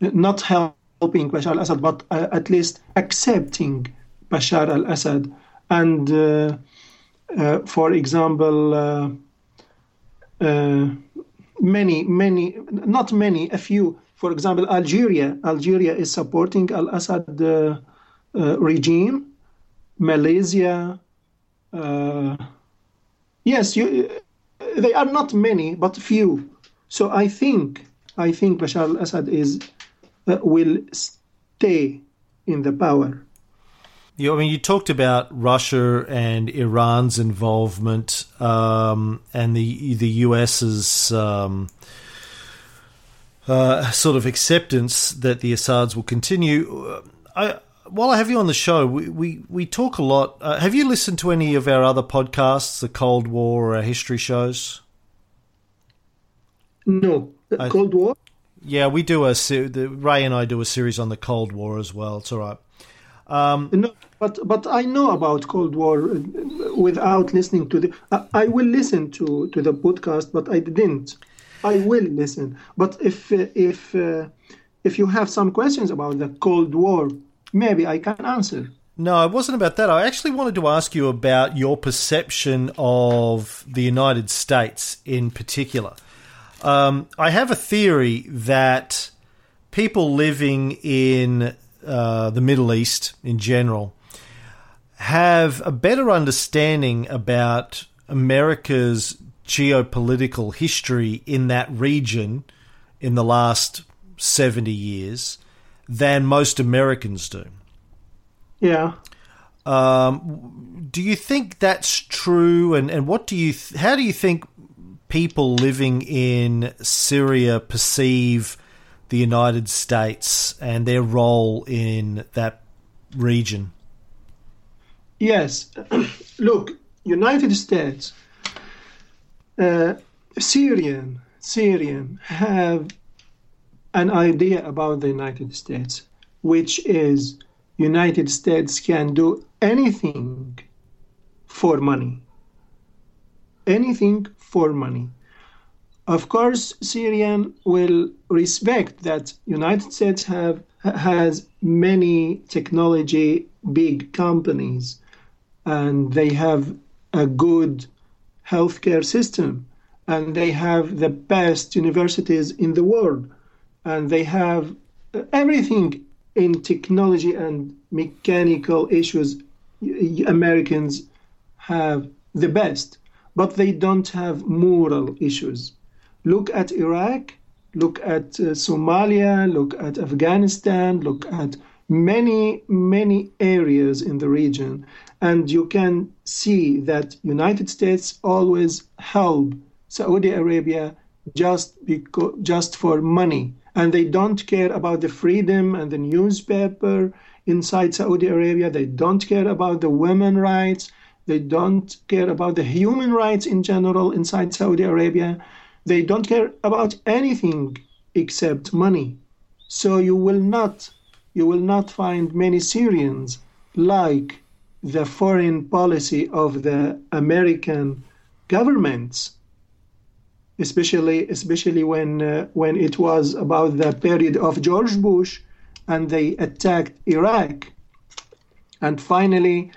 Speaker 3: not helping Bashar al-Assad, but uh, at least accepting Bashar al-Assad, and uh, uh, for example, uh, uh, many many not many a few. For example, Algeria. Algeria is supporting al-Assad uh, regime. Malaysia. Yes, you, they are not many, but few. So I think I think Bashar al-Assad is uh, will stay in the power.
Speaker 2: You, I mean, you talked about Russia and Iran's involvement, um, and the the US's um, uh, sort of acceptance that the Assads will continue. Uh, I, while I have you on the show, we, we, we talk a lot. Uh, have you listened to any of our other podcasts, the Cold War or our history shows?
Speaker 3: No, the
Speaker 2: I-
Speaker 3: Cold War.
Speaker 2: Yeah, we do a the, Ray and I do a series on the Cold War as well. It's all right.
Speaker 3: No, but but I know about Cold War uh, without listening to the. I, I will listen to to the podcast, but I didn't I will listen. But if uh, if uh, if you have some questions about the Cold War, maybe I can answer.
Speaker 2: No, it wasn't about that. I actually wanted to ask you about your perception of the United States in particular. Um, I have a theory that people living in uh, the Middle East in general have a better understanding about America's geopolitical history in that region in the last 70 years than most Americans do.
Speaker 3: Yeah.
Speaker 2: Um, do you think that's true? And, and what do you th- how do you think people living in Syria perceive the United States and their role in that region?
Speaker 3: Yes. Look, United States, uh, Syrian, Syrian have an idea about the United States, which is United States can do anything for money. Anything for money. Of course, Syrian will respect that United States have has many technology big companies and they have a good healthcare system and they have the best universities in the world and they have everything in technology and mechanical issues americans have the best but they don't have moral issues. Look at iraq look at uh, somalia look at afghanistan look at many many areas in the region. And you can see that united states always help saudi arabia just because just for money. And they don't care about the freedom and the newspaper inside saudi arabia. They don't care about the women rights they don't care about the human rights in general inside saudi arabia they don't care about anything except money so you will not you will not find many Syrians like the foreign policy of the American governments, especially especially when uh, when it was about the period of George Bush and they attacked Iraq, and finally.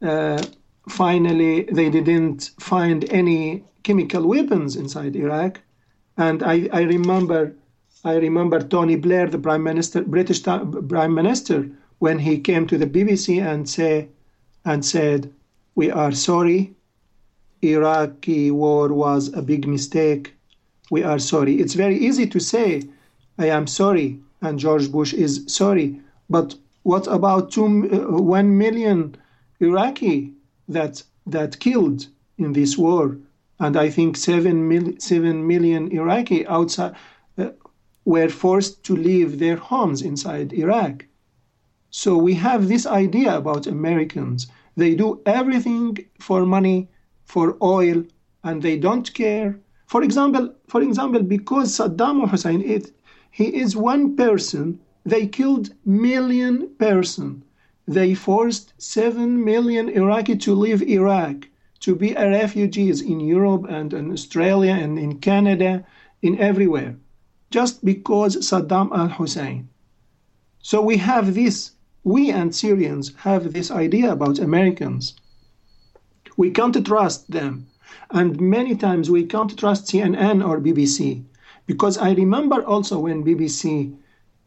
Speaker 3: Uh, finally, they didn't find any chemical weapons inside Iraq. And I, I remember I remember Tony Blair, the Prime Minister, British Prime Minister, when he came to the BBC and say and said, "We are sorry. Iraqi war was a big mistake. We are sorry." It's very easy to say, "I am sorry," and George Bush is sorry. But what about two, uh, one million Iraqi that that killed in this war? And I think seven, mil, seven million Iraqi outside uh, were forced to leave their homes inside Iraq. So we have this idea about Americans. They do everything for money, for oil, and they don't care. For example, for example, because Saddam Hussein, it, he is one person, they killed million person. They forced seven million Iraqi to leave Iraq, to be refugees in Europe and in Australia and in Canada, in everywhere just because Saddam al Hussein. So we have this, we and Syrians have this idea about Americans. We can't trust them. And many times we can't trust CNN or BBC. Because I remember also when BBC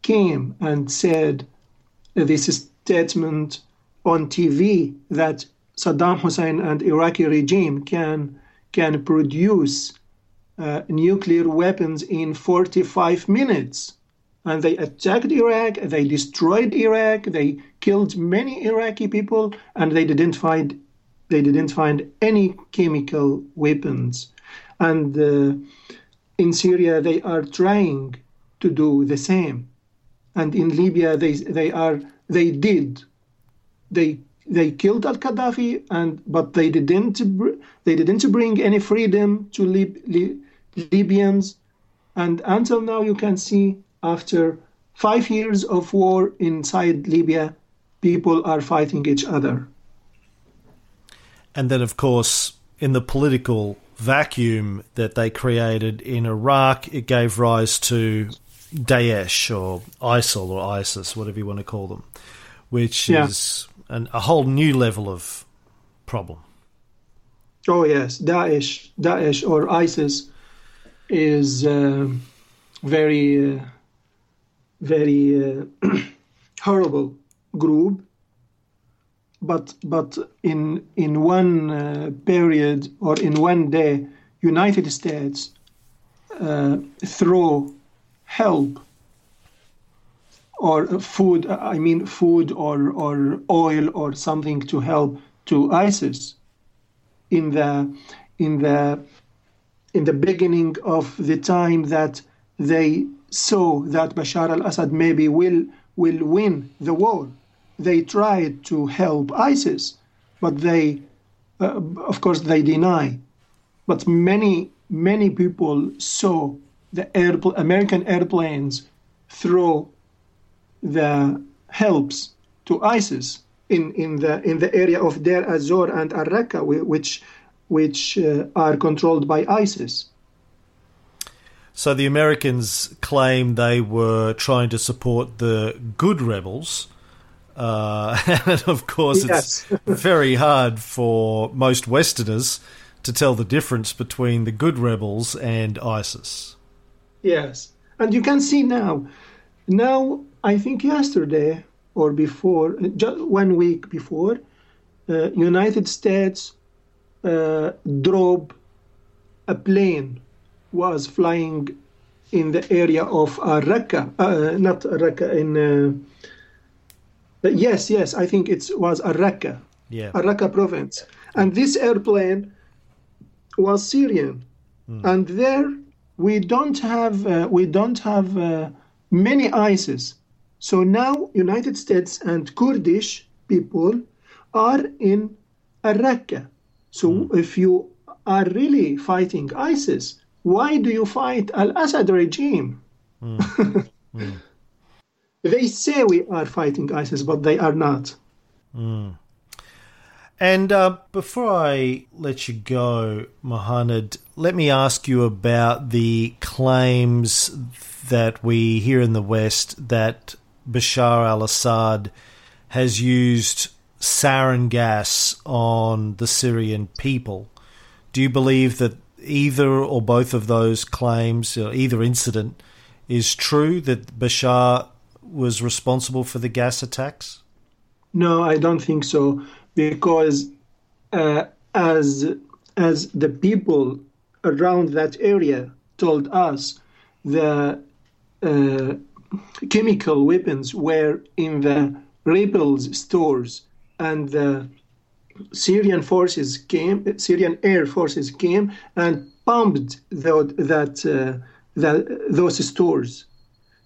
Speaker 3: came and said this statement on TV that Saddam Hussein and Iraqi regime can can produce uh, nuclear weapons in 45 minutes. And they attacked Iraq, they destroyed Iraq, they killed many Iraqi people, and they didn't find they didn't find any chemical weapons. And uh, in Syria, they are trying to do the same. And in Libya, they they are they did they they killed Al Gaddafi, and but they didn't they didn't bring any freedom to Lib, Lib, Libyans. And until now, you can see after five years of war inside Libya, people are fighting each other.
Speaker 2: And then, of course, in the political vacuum that they created in Iraq, it gave rise to Daesh or ISIL or ISIS, whatever you want to call them, which
Speaker 3: Yeah.
Speaker 2: is an, a whole new level of problem.
Speaker 3: Oh yes, Daesh, Daesh or ISIS is uh, very, uh, very uh, horrible group. But but in in one uh, period or in one day, United States uh, throw help or food. I mean food or or oil or something to help to ISIS in the in the in the beginning of the time that they saw that Bashar al-Assad maybe will will win the war. They tried to help ISIS, but they, uh, of course, they deny. But many many people saw the air, American airplanes throw the helps to ISIS in, in the in the area of Deir Azor and Al Raqqa, which which uh, are controlled by ISIS.
Speaker 2: So the Americans claim they were trying to support the good rebels. Uh, and of course,
Speaker 3: Yes.
Speaker 2: it's very hard for most Westerners to tell the difference between the good rebels and ISIS.
Speaker 3: Yes, and you can see now. Now, I think yesterday or before, just one week before, uh, United States uh, drove a plane was flying in the area of uh, Raqqa, uh, not Raqqa, in. Uh, yes, yes, I think it was Raqqa,
Speaker 2: Yeah.
Speaker 3: Raqqa province, and this airplane was Syrian, and there we don't have uh, we don't have uh, many ISIS. So now United States and Kurdish people are in Raqqa. So if you are really fighting ISIS, why do you fight Al-Assad regime? they say we are fighting ISIS, but they are not.
Speaker 2: And uh, before I let you go, Mohammed, let me ask you about the claims that we hear in the West that Bashar al Assad has used sarin gas on the Syrian people. Do you believe that either or both of those claims, or either incident, is true that Bashar was responsible for the gas attacks?
Speaker 3: No, I don't think so, because uh, as as the people around that area told us, the uh, chemical weapons were in the rebels' stores, and the Syrian forces came, Syrian air forces came and pumped tho- that uh, that those stores.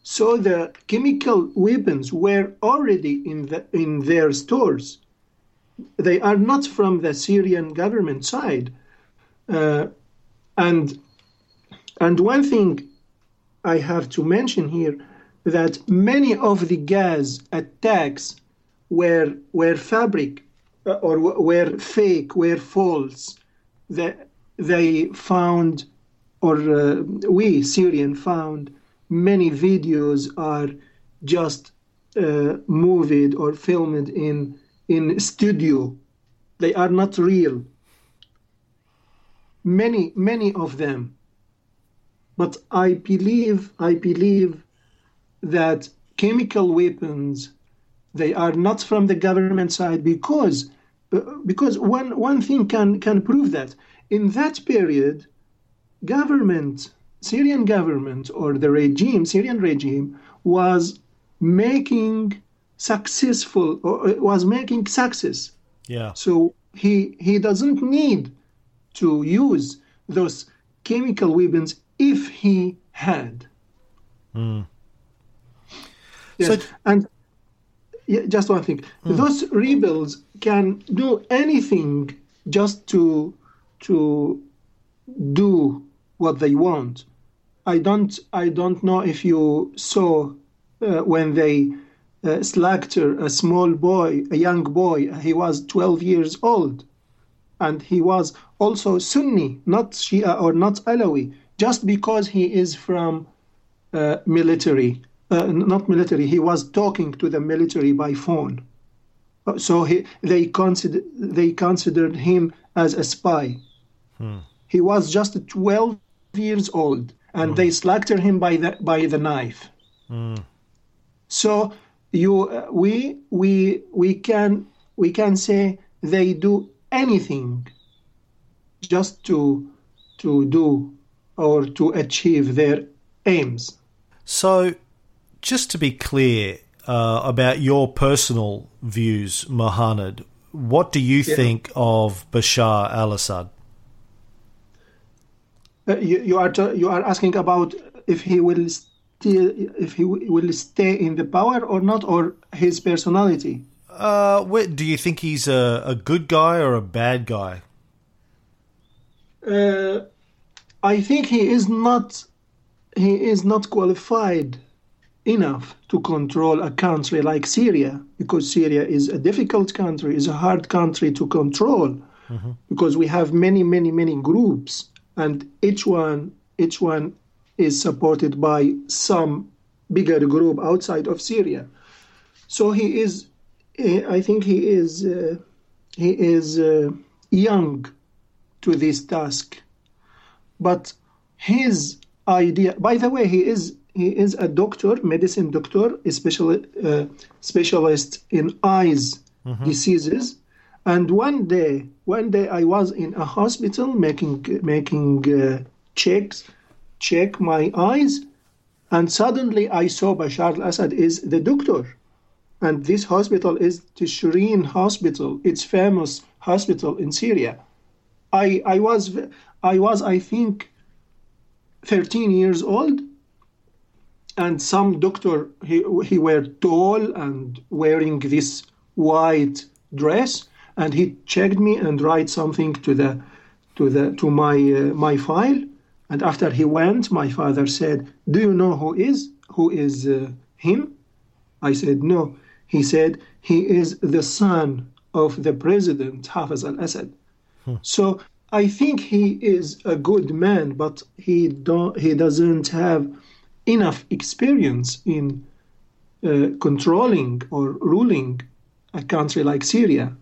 Speaker 3: So the chemical weapons were already in the in their stores. They are not from the Syrian government side, uh, and and one thing I have to mention here that many of the gas attacks were were fabric uh, or were fake, were false. They, they found, or uh, we Syrian found, many videos are just uh, moved or filmed in in studio. They are not real. Many, many of them. But I believe, I believe that chemical weapons they are not from the government side because because one one thing can can prove that in that period government Syrian government or the regime Syrian regime was making successful or uh, was making success
Speaker 2: Yeah.
Speaker 3: so he he doesn't need to use those chemical weapons if he had Yes.
Speaker 2: So-
Speaker 3: and yeah, just one thing. Those rebels can do anything just to to do what they want. I don't I don't know if you saw uh, when they uh, slaughtered a small boy, a young boy. He was 12 years old, and he was also Sunni, not Shia or not Alawi, just because he is from uh, military, uh, not military. He was talking to the military by phone, so he, they consider they considered him as a spy. He was just 12 years old, and they slaughtered him by the by the knife. So you uh, we we we can we can say they do anything just to to do or to achieve their aims.
Speaker 2: So, just to be clear uh, about your personal views, Muhannad, what do you think of Bashar al Assad?
Speaker 3: Uh, you, you are t- you are asking about if he will if he will stay in the power or not, or his personality.
Speaker 2: Uh, do you think he's a, a good guy or a bad guy?
Speaker 3: Uh, I think he is not he is not qualified enough to control a country like Syria because Syria is a difficult country, is a hard country to control because we have many many many groups and each one each one is supported by some bigger group outside of Syria. So he is I think he is uh, he is uh, young to this task. But his idea, by the way, he is he is a doctor, medicine doctor, a special, uh, specialist in eyes diseases. And one day, one day I was in a hospital making making uh, checks, check my eyes, and suddenly I saw Bashar al-Assad is the doctor and this hospital is the Shireen Hospital. It's famous hospital in Syria. I I was I was I think 13 years old, and some doctor he he were tall and wearing this white dress, and he checked me and write something to the to the to my uh, my file. And after he went, my father said, "Do you know who is who is uh, him?" I said, "No." He said, "He is the son of the president Hafez al-Assad." So I think he is a good man, but he don't he doesn't have enough experience in uh, controlling or ruling a country like Syria.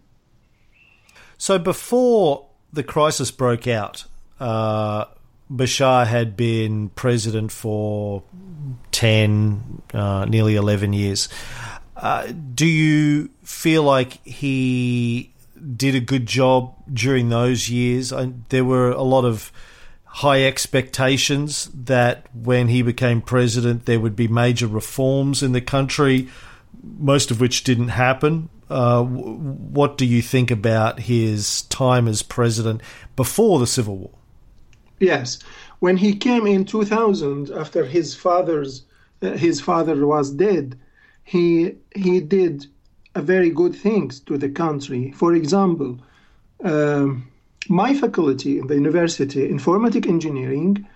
Speaker 2: So, before the crisis broke out, uh, Bashar had been president for 10, uh, nearly 11 years. Uh, do you feel like he did a good job during those years? I, there were a lot of high expectations that when he became president, there would be major reforms in the country, most of which didn't happen. Uh, what do you think about his time as president before the Civil War?
Speaker 3: Yes, when he came in 2000, after his father's uh, his father was dead, he he did a very good things to the country. For example, um, my faculty in the university, informatic engineering,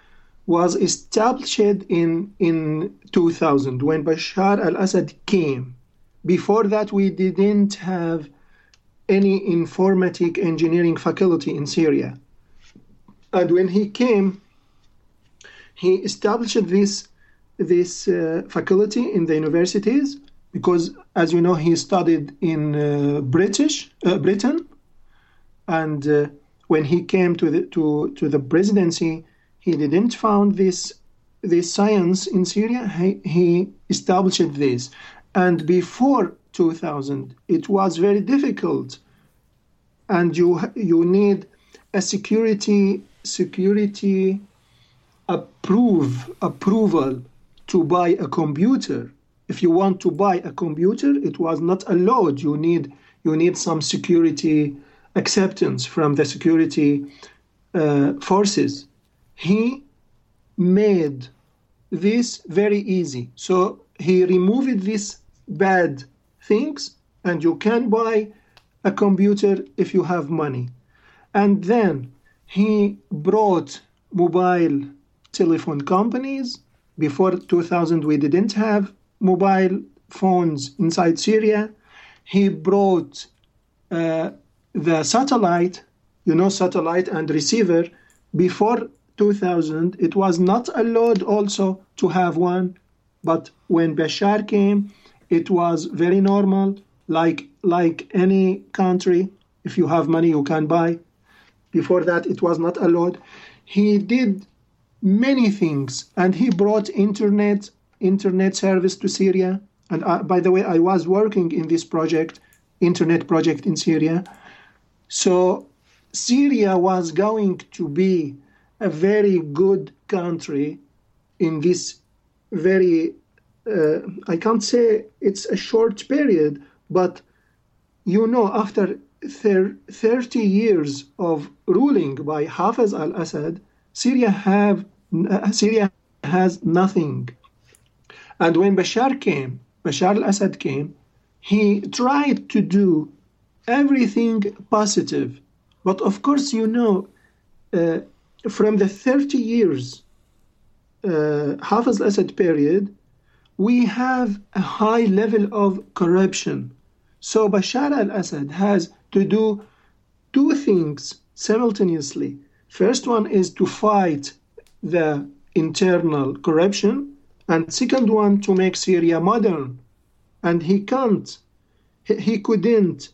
Speaker 3: was established in in 2000 when Bashar al-Assad came. Before that, we didn't have any informatic engineering faculty in Syria. And when he came, he established this this uh, faculty in the universities because, as you know, he studied in uh, British uh, Britain, and uh, when he came to the to to the presidency, he didn't found this this science in Syria. He, he established this, and before 2000, it was very difficult, and you you need a security security approve approval to buy a computer. If you want to buy a computer, it was not allowed. You need you need some security acceptance from the security uh, forces. He made this very easy. So he removed these bad things, and you can buy a computer if you have money. And then he brought mobile telephone companies. Before 2000, we didn't have mobile phones inside Syria. He brought uh, the satellite. you know, satellite and receiver. Before 2000, it was not allowed also to have one, but when Bashar came, it was very normal, like like any country. If you have money, you can buy. Before that, it was not allowed. He did many things, and he brought internet internet service to Syria. And uh, by the way, I was working in this project, internet project in Syria. So Syria was going to be a very good country in this very, uh, I can't say it's a short period, but you know, after 30 years of ruling by Hafez al Assad, Syria, have, Syria has nothing. And when Bashar came, Bashar al Assad came, he tried to do everything positive. But of course, you know, uh, from the 30 years uh, Hafez al Assad period, we have a high level of corruption. So Bashar al Assad has to do two things simultaneously. First one is to fight the internal corruption, and second one to make Syria modern. And he can't, he couldn't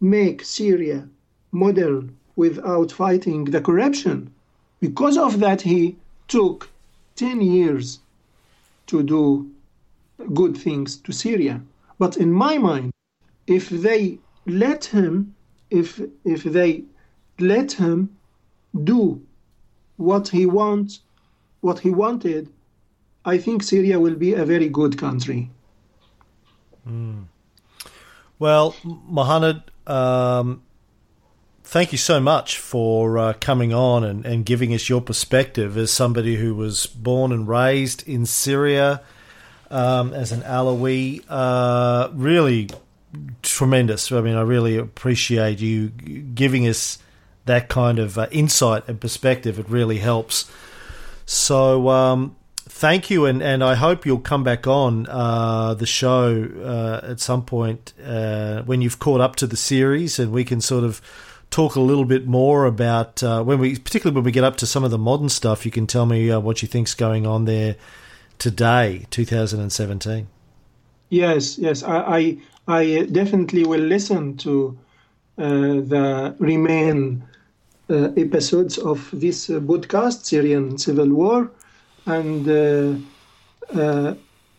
Speaker 3: make Syria modern without fighting the corruption. Because of that, he took 10 years to do good things to Syria. But in my mind, if they let him, if, if they let him do what he wants, what he wanted, I think Syria will be a very good country.
Speaker 2: Mm. Well, Muhannad, um, thank you so much for uh, coming on and, and giving us your perspective as somebody who was born and raised in Syria um, as an Alawi. Uh, really tremendous. I mean, I really appreciate you giving us that kind of uh, insight and perspective. It really helps. So, um, thank you, and, and I hope you'll come back on uh, the show uh, at some point uh, when you've caught up to the series, and we can sort of talk a little bit more about uh, when we, particularly when we get up to some of the modern stuff. You can tell me uh, what you think's going on there today, 2017.
Speaker 3: Yes, yes, I, I, I definitely will listen to uh, the remain episodes of this podcast, Syrian Civil War and uh, uh,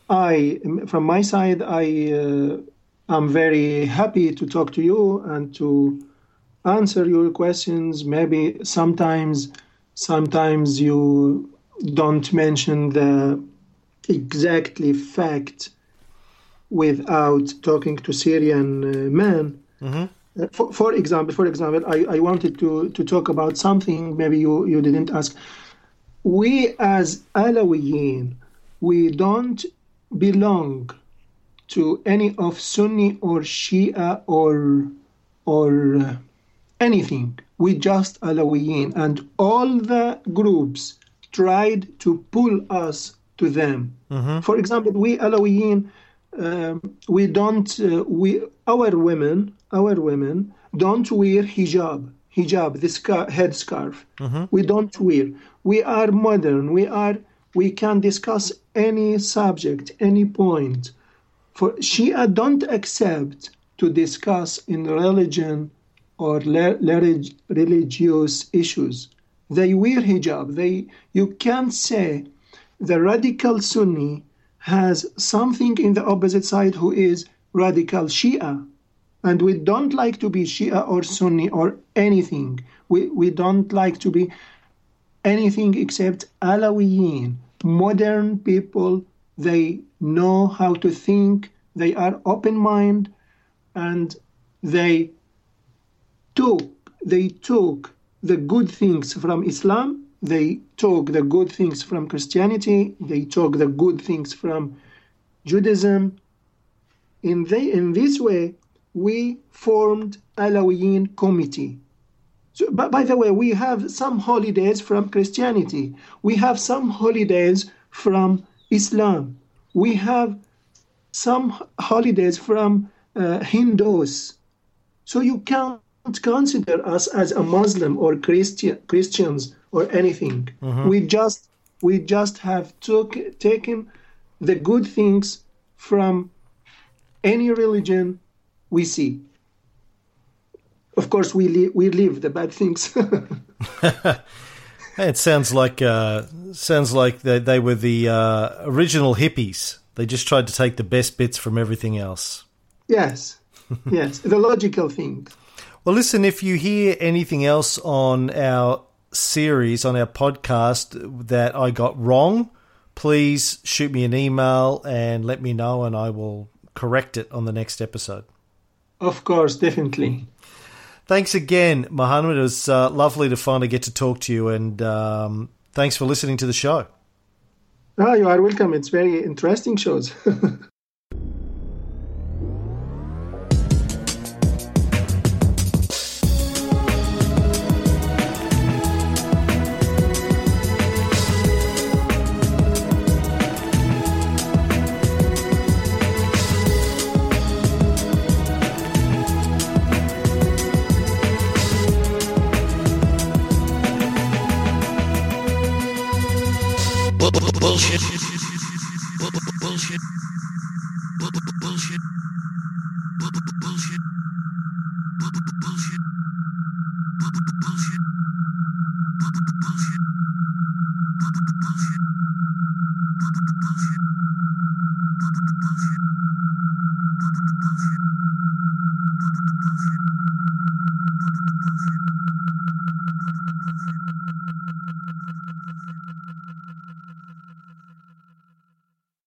Speaker 3: I, from my side, I uh, am very happy to talk to you and to answer your questions. Maybe sometimes, sometimes you don't mention the exactly fact without talking to Syrian uh, men. Mm-hmm. Uh, for, for, example, for example, I, I wanted to, to talk about something maybe you, you didn't ask we as Alawiyin, we don't belong to any of Sunni or Shia or or anything. We just Alawiyin, and all the groups tried to pull us to them. Mm-hmm. For example, we Alawiyin, um, we don't uh, we our women our women don't wear hijab hijab, this scar- headscarf. Mm-hmm. We don't wear. We are modern. We are. We can discuss any subject, any point. For Shia don't accept to discuss in religion or le- le- religious issues. They wear hijab. They. You can't say the radical Sunni has something in the opposite side who is radical Shia and we don't like to be Shia or Sunni or anything. We, we don't like to be anything except Alawiyin, modern people. They know how to think, they are open minded, and they took they took the good things from Islam, they took the good things from Christianity, they took the good things from Judaism. In, in this way, we formed Alawiyin committee. So, but by the way, we have some holidays from Christianity. We have some holidays from Islam. We have some holidays from uh, Hindus. So you can't consider us as a Muslim or Christian Christians or anything. We just we just have took taken the good things from any religion we see. Of course, we li- we leave the bad things.
Speaker 2: It sounds like uh, sounds like they, they were the uh, original hippies. They just tried to take the best bits from everything else.
Speaker 3: yes, yes, the logical thing.
Speaker 2: Well, listen, if you hear anything else on our series, on our podcast that I got wrong, please shoot me an email and let me know, and I will correct it on the next episode.
Speaker 3: Of course, definitely.
Speaker 2: Thanks again, Muhannad. It was uh, lovely to finally get to talk to you, and um, thanks for listening to the show.
Speaker 3: Ah, you are welcome. It's very interesting shows.